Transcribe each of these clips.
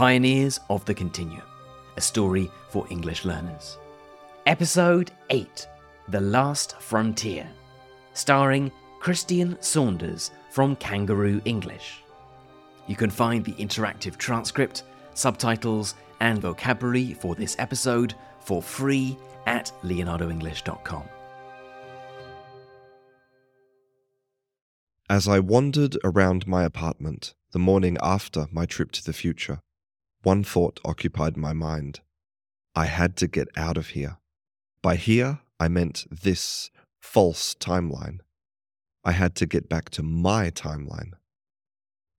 Pioneers of the Continuum, a story for English learners. Episode 8 The Last Frontier, starring Christian Saunders from Canguro English. You can find the interactive transcript, subtitles, and vocabulary for this episode for free at leonardoenglish.com. As I wandered around my apartment the morning after my trip to the future, one thought occupied my mind. I had to get out of here. By here, I meant this false timeline. I had to get back to my timeline.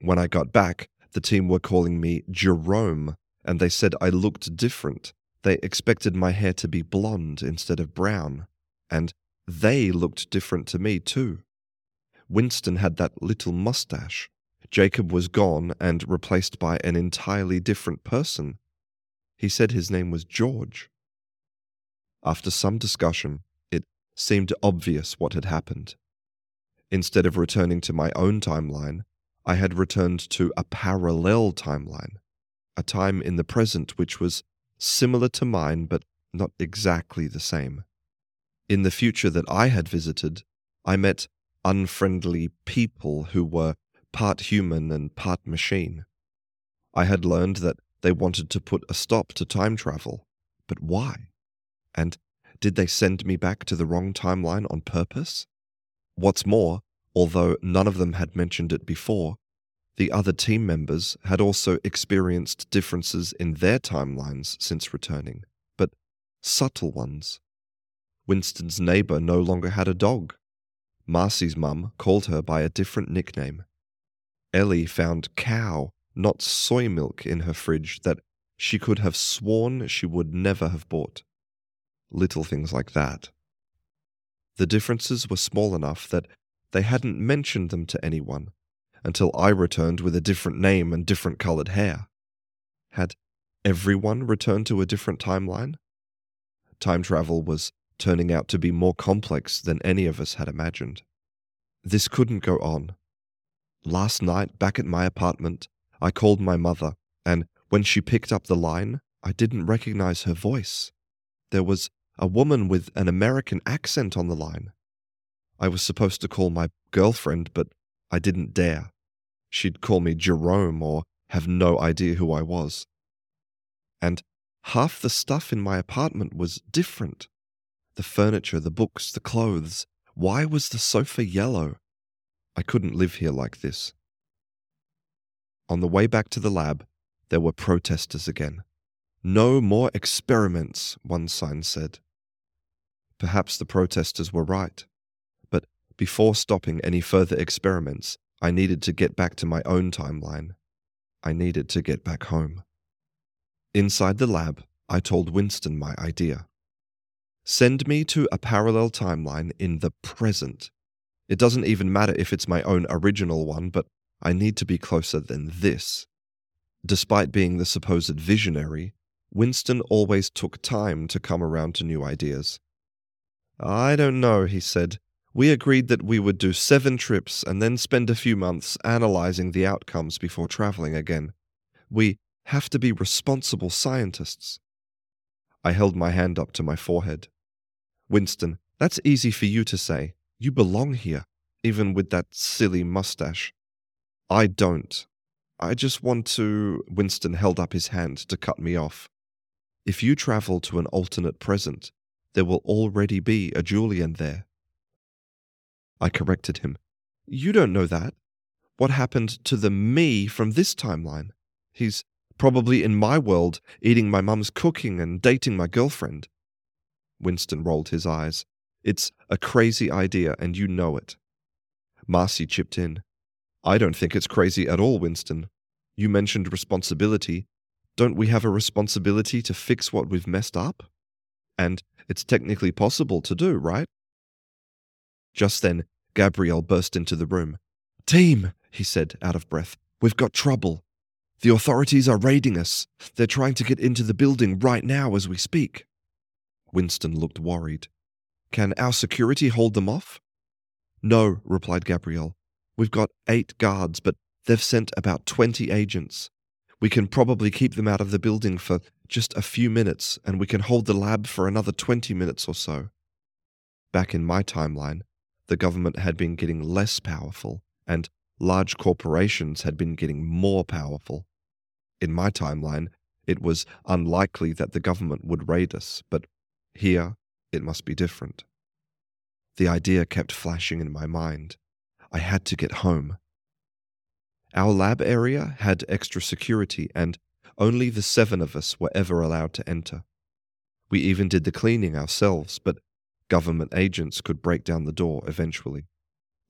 When I got back, the team were calling me Jerome, and they said I looked different. They expected my hair to be blonde instead of brown, and they looked different to me, too. Winston had that little mustache. Jacob was gone and replaced by an entirely different person. He said his name was George. After some discussion, it seemed obvious what had happened. Instead of returning to my own timeline, I had returned to a parallel timeline, a time in the present which was similar to mine but not exactly the same. In the future that I had visited, I met unfriendly people who were part human and part machine. I had learned that they wanted to put a stop to time travel, but why? And did they send me back to the wrong timeline on purpose? What's more, although none of them had mentioned it before, the other team members had also experienced differences in their timelines since returning, but subtle ones. Winston's neighbor no longer had a dog. Marcy's mum called her by a different nickname. Ellie found cow, not soy milk, in her fridge that she could have sworn she would never have bought. Little things like that. The differences were small enough that they hadn't mentioned them to anyone until I returned with a different name and different colored hair. Had everyone returned to a different timeline? Time travel was turning out to be more complex than any of us had imagined. This couldn't go on. Last night, back at my apartment, I called my mother, and when she picked up the line, I didn't recognize her voice. There was a woman with an American accent on the line. I was supposed to call my girlfriend, but I didn't dare. She'd call me Jerome or have no idea who I was. And half the stuff in my apartment was different the furniture, the books, the clothes. Why was the sofa yellow? I couldn't live here like this. On the way back to the lab, there were protesters again. No more experiments, one sign said. Perhaps the protesters were right. But before stopping any further experiments, I needed to get back to my own timeline. I needed to get back home. Inside the lab, I told Winston my idea. Send me to a parallel timeline in the present. It doesn't even matter if it's my own original one, but I need to be closer than this. Despite being the supposed visionary, Winston always took time to come around to new ideas. I don't know, he said. We agreed that we would do seven trips and then spend a few months analyzing the outcomes before traveling again. We have to be responsible scientists. I held my hand up to my forehead. Winston, that's easy for you to say. You belong here, even with that silly mustache. I don't. I just want to. Winston held up his hand to cut me off. If you travel to an alternate present, there will already be a Julian there. I corrected him. You don't know that. What happened to the me from this timeline? He's probably in my world, eating my mum's cooking and dating my girlfriend. Winston rolled his eyes. It's a crazy idea, and you know it. Marcy chipped in. I don't think it's crazy at all, Winston. You mentioned responsibility. Don't we have a responsibility to fix what we've messed up? And it's technically possible to do, right? Just then, Gabriel burst into the room. Team, he said, out of breath, we've got trouble. The authorities are raiding us. They're trying to get into the building right now as we speak. Winston looked worried. Can our security hold them off? No, replied Gabriel. We've got eight guards, but they've sent about twenty agents. We We can probably keep them out of the building for just a few minutes, and we can hold the lab for another 20 minutes or so. Back in my timeline, the government had been getting less powerful, and large corporations had been getting more powerful. In my timeline, it was unlikely that the government would raid us, but here it must be different. The idea kept flashing in my mind. I had to get home. Our lab area had extra security, and only the seven of us were ever allowed to enter. We even did the cleaning ourselves, but government agents could break down the door eventually.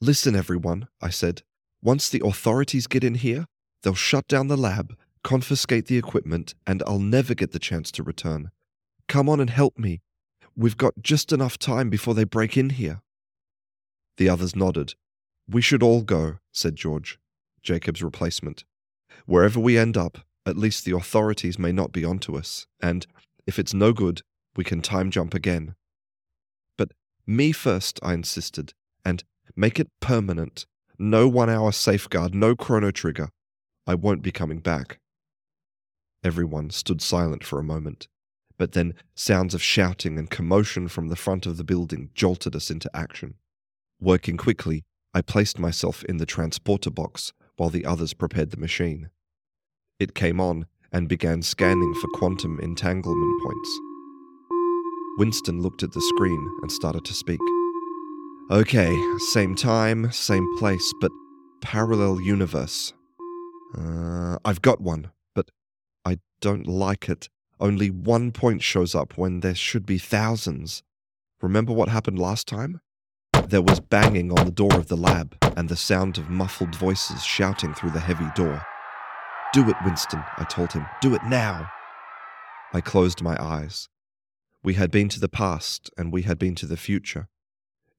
Listen, everyone, I said. Once the authorities get in here, they'll shut down the lab, confiscate the equipment, and I'll never get the chance to return. Come on and help me. We've got just enough time before they break in here. The others nodded. We should all go, said George, Jacob's replacement. Wherever we end up, at least the authorities may not be onto us, and if it's no good, we can time jump again. But me first, I insisted, and make it permanent. No one hour safeguard, no chrono trigger. I won't be coming back. Everyone stood silent for a moment, but then sounds of shouting and commotion from the front of the building jolted us into action. Working quickly, I placed myself in the transporter box while the others prepared the machine. It came on and began scanning for quantum entanglement points. Winston looked at the screen and started to speak. Okay, same time, same place, but parallel universe. Uh, I've got one, but I don't like it. Only one point shows up when there should be thousands. Remember what happened last time? There was banging on the door of the lab and the sound of muffled voices shouting through the heavy door. Do it, Winston, I told him. Do it now. I closed my eyes. We had been to the past and we had been to the future.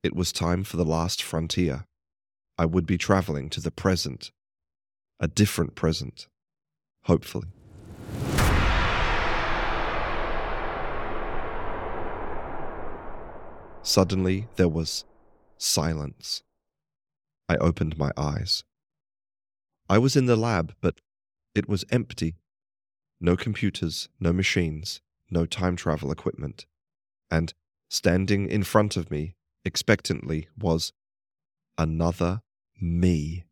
It was time for the last frontier. I would be traveling to the present. A different present. Hopefully. Suddenly, there was silence. I opened my eyes. I was in the lab, but it was empty. No computers, no machines, no time travel equipment. And standing in front of me, expectantly, was another me.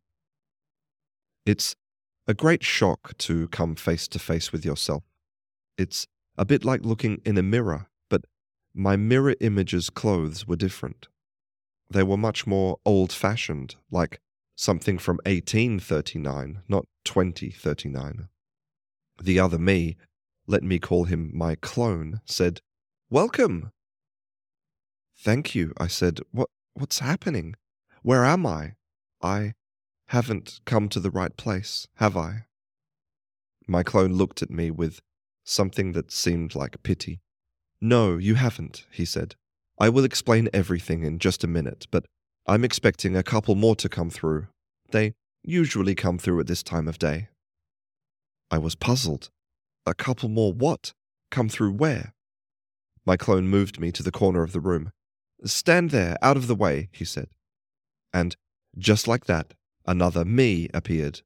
It's a great shock to come face to face with yourself. It's a bit like looking in a mirror, my mirror image's clothes were different. They were much more old fashioned, like something from 1839, not 2039. The other me, let me call him my clone, said, Welcome! Thank you, I said. What, what's happening? Where am I? I haven't come to the right place, have I? My clone looked at me with something that seemed like pity. No, you haven't, he said. I will explain everything in just a minute, but I'm expecting a couple more to come through. They usually come through at this time of day. I was puzzled. A couple more what? Come through where? My clone moved me to the corner of the room. Stand there, out of the way, he said. And just like that, another me appeared,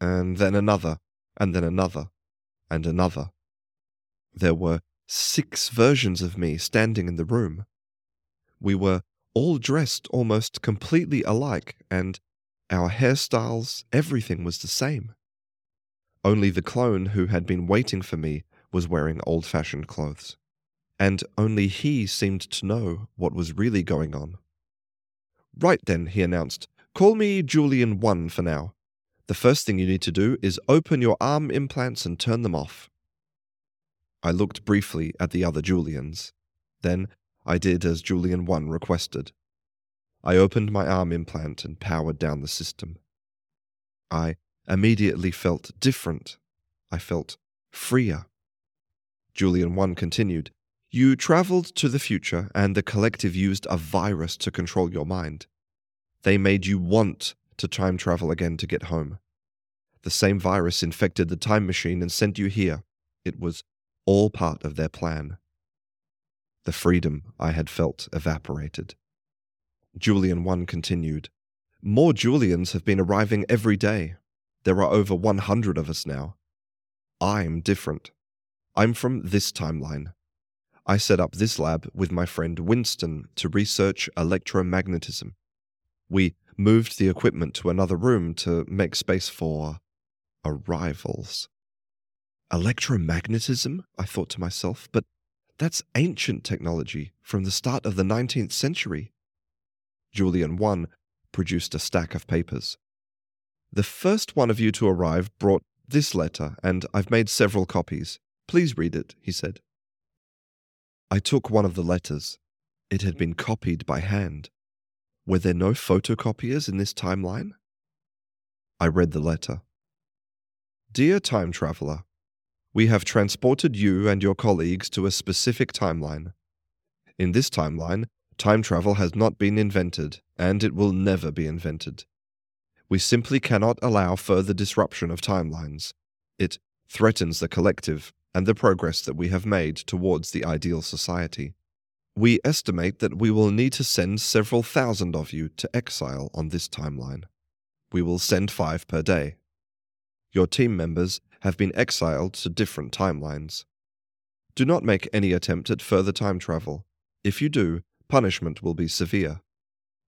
and then another, and then another, and another. There were six versions of me standing in the room. We were all dressed almost completely alike, and our hairstyles, everything was the same. Only the clone who had been waiting for me was wearing old fashioned clothes. And only he seemed to know what was really going on. Right then, he announced, call me Julian 1 for now. The first thing you need to do is open your arm implants and turn them off. I looked briefly at the other Julians. Then I did as Julian 1 requested. I opened my arm implant and powered down the system. I immediately felt different. I felt freer. Julian 1 continued, You traveled to the future, and the collective used a virus to control your mind. They made you want to time travel again to get home. The same virus infected the time machine and sent you here. It was all part of their plan. The freedom I had felt evaporated. Julian 1 continued. More Julians have been arriving every day. There are over 100 of us now. I'm different. I'm from this timeline. I set up this lab with my friend Winston to research electromagnetism. We moved the equipment to another room to make space for arrivals. Electromagnetism? I thought to myself, but that's ancient technology from the start of the 19th century. Julian 1 produced a stack of papers. The first one of you to arrive brought this letter, and I've made several copies. Please read it, he said. I took one of the letters. It had been copied by hand. Were there no photocopiers in this timeline? I read the letter. Dear Time Traveler, we have transported you and your colleagues to a specific timeline. In this timeline, time travel has not been invented, and it will never be invented. We simply cannot allow further disruption of timelines. It threatens the collective and the progress that we have made towards the ideal society. We estimate that we will need to send several thousand of you to exile on this timeline. We will send five per day. Your team members have been exiled to different timelines. Do not make any attempt at further time travel. If you do, punishment will be severe.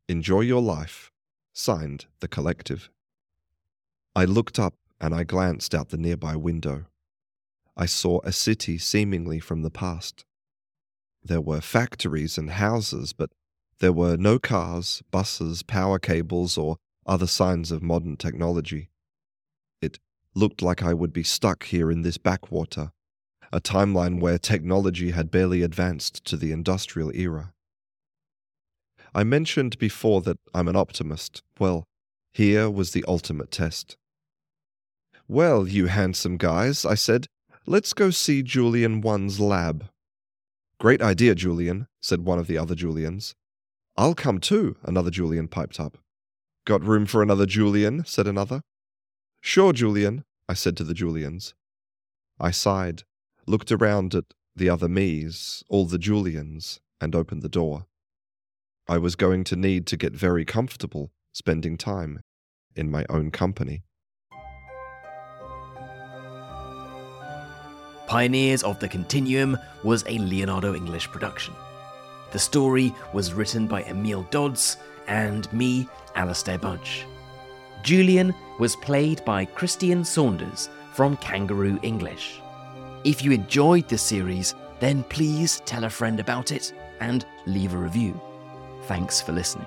Enjoy your life. Signed, The Collective. I looked up and I glanced out the nearby window. I saw a city seemingly from the past. There were factories and houses, but there were no cars, buses, power cables, or other signs of modern technology. Looked like I would be stuck here in this backwater, a timeline where technology had barely advanced to the industrial era. I mentioned before that I'm an optimist. Well, here was the ultimate test. Well, you handsome guys, I said, let's go see Julian 1's lab. Great idea, Julian, said one of the other Julians. I'll come too, another Julian piped up. Got room for another Julian, said another. Sure, Julian, I said to the Julians. I sighed, looked around at the other me's, all the Julians, and opened the door. I was going to need to get very comfortable spending time in my own company. Pioneers of the Continuum was a Leonardo English production. The story was written by Emil Dodds and me, Alastair Budge. Julian was played by Christian Saunders from Canguro English. If you enjoyed the series, then please tell a friend about it and leave a review. Thanks for listening.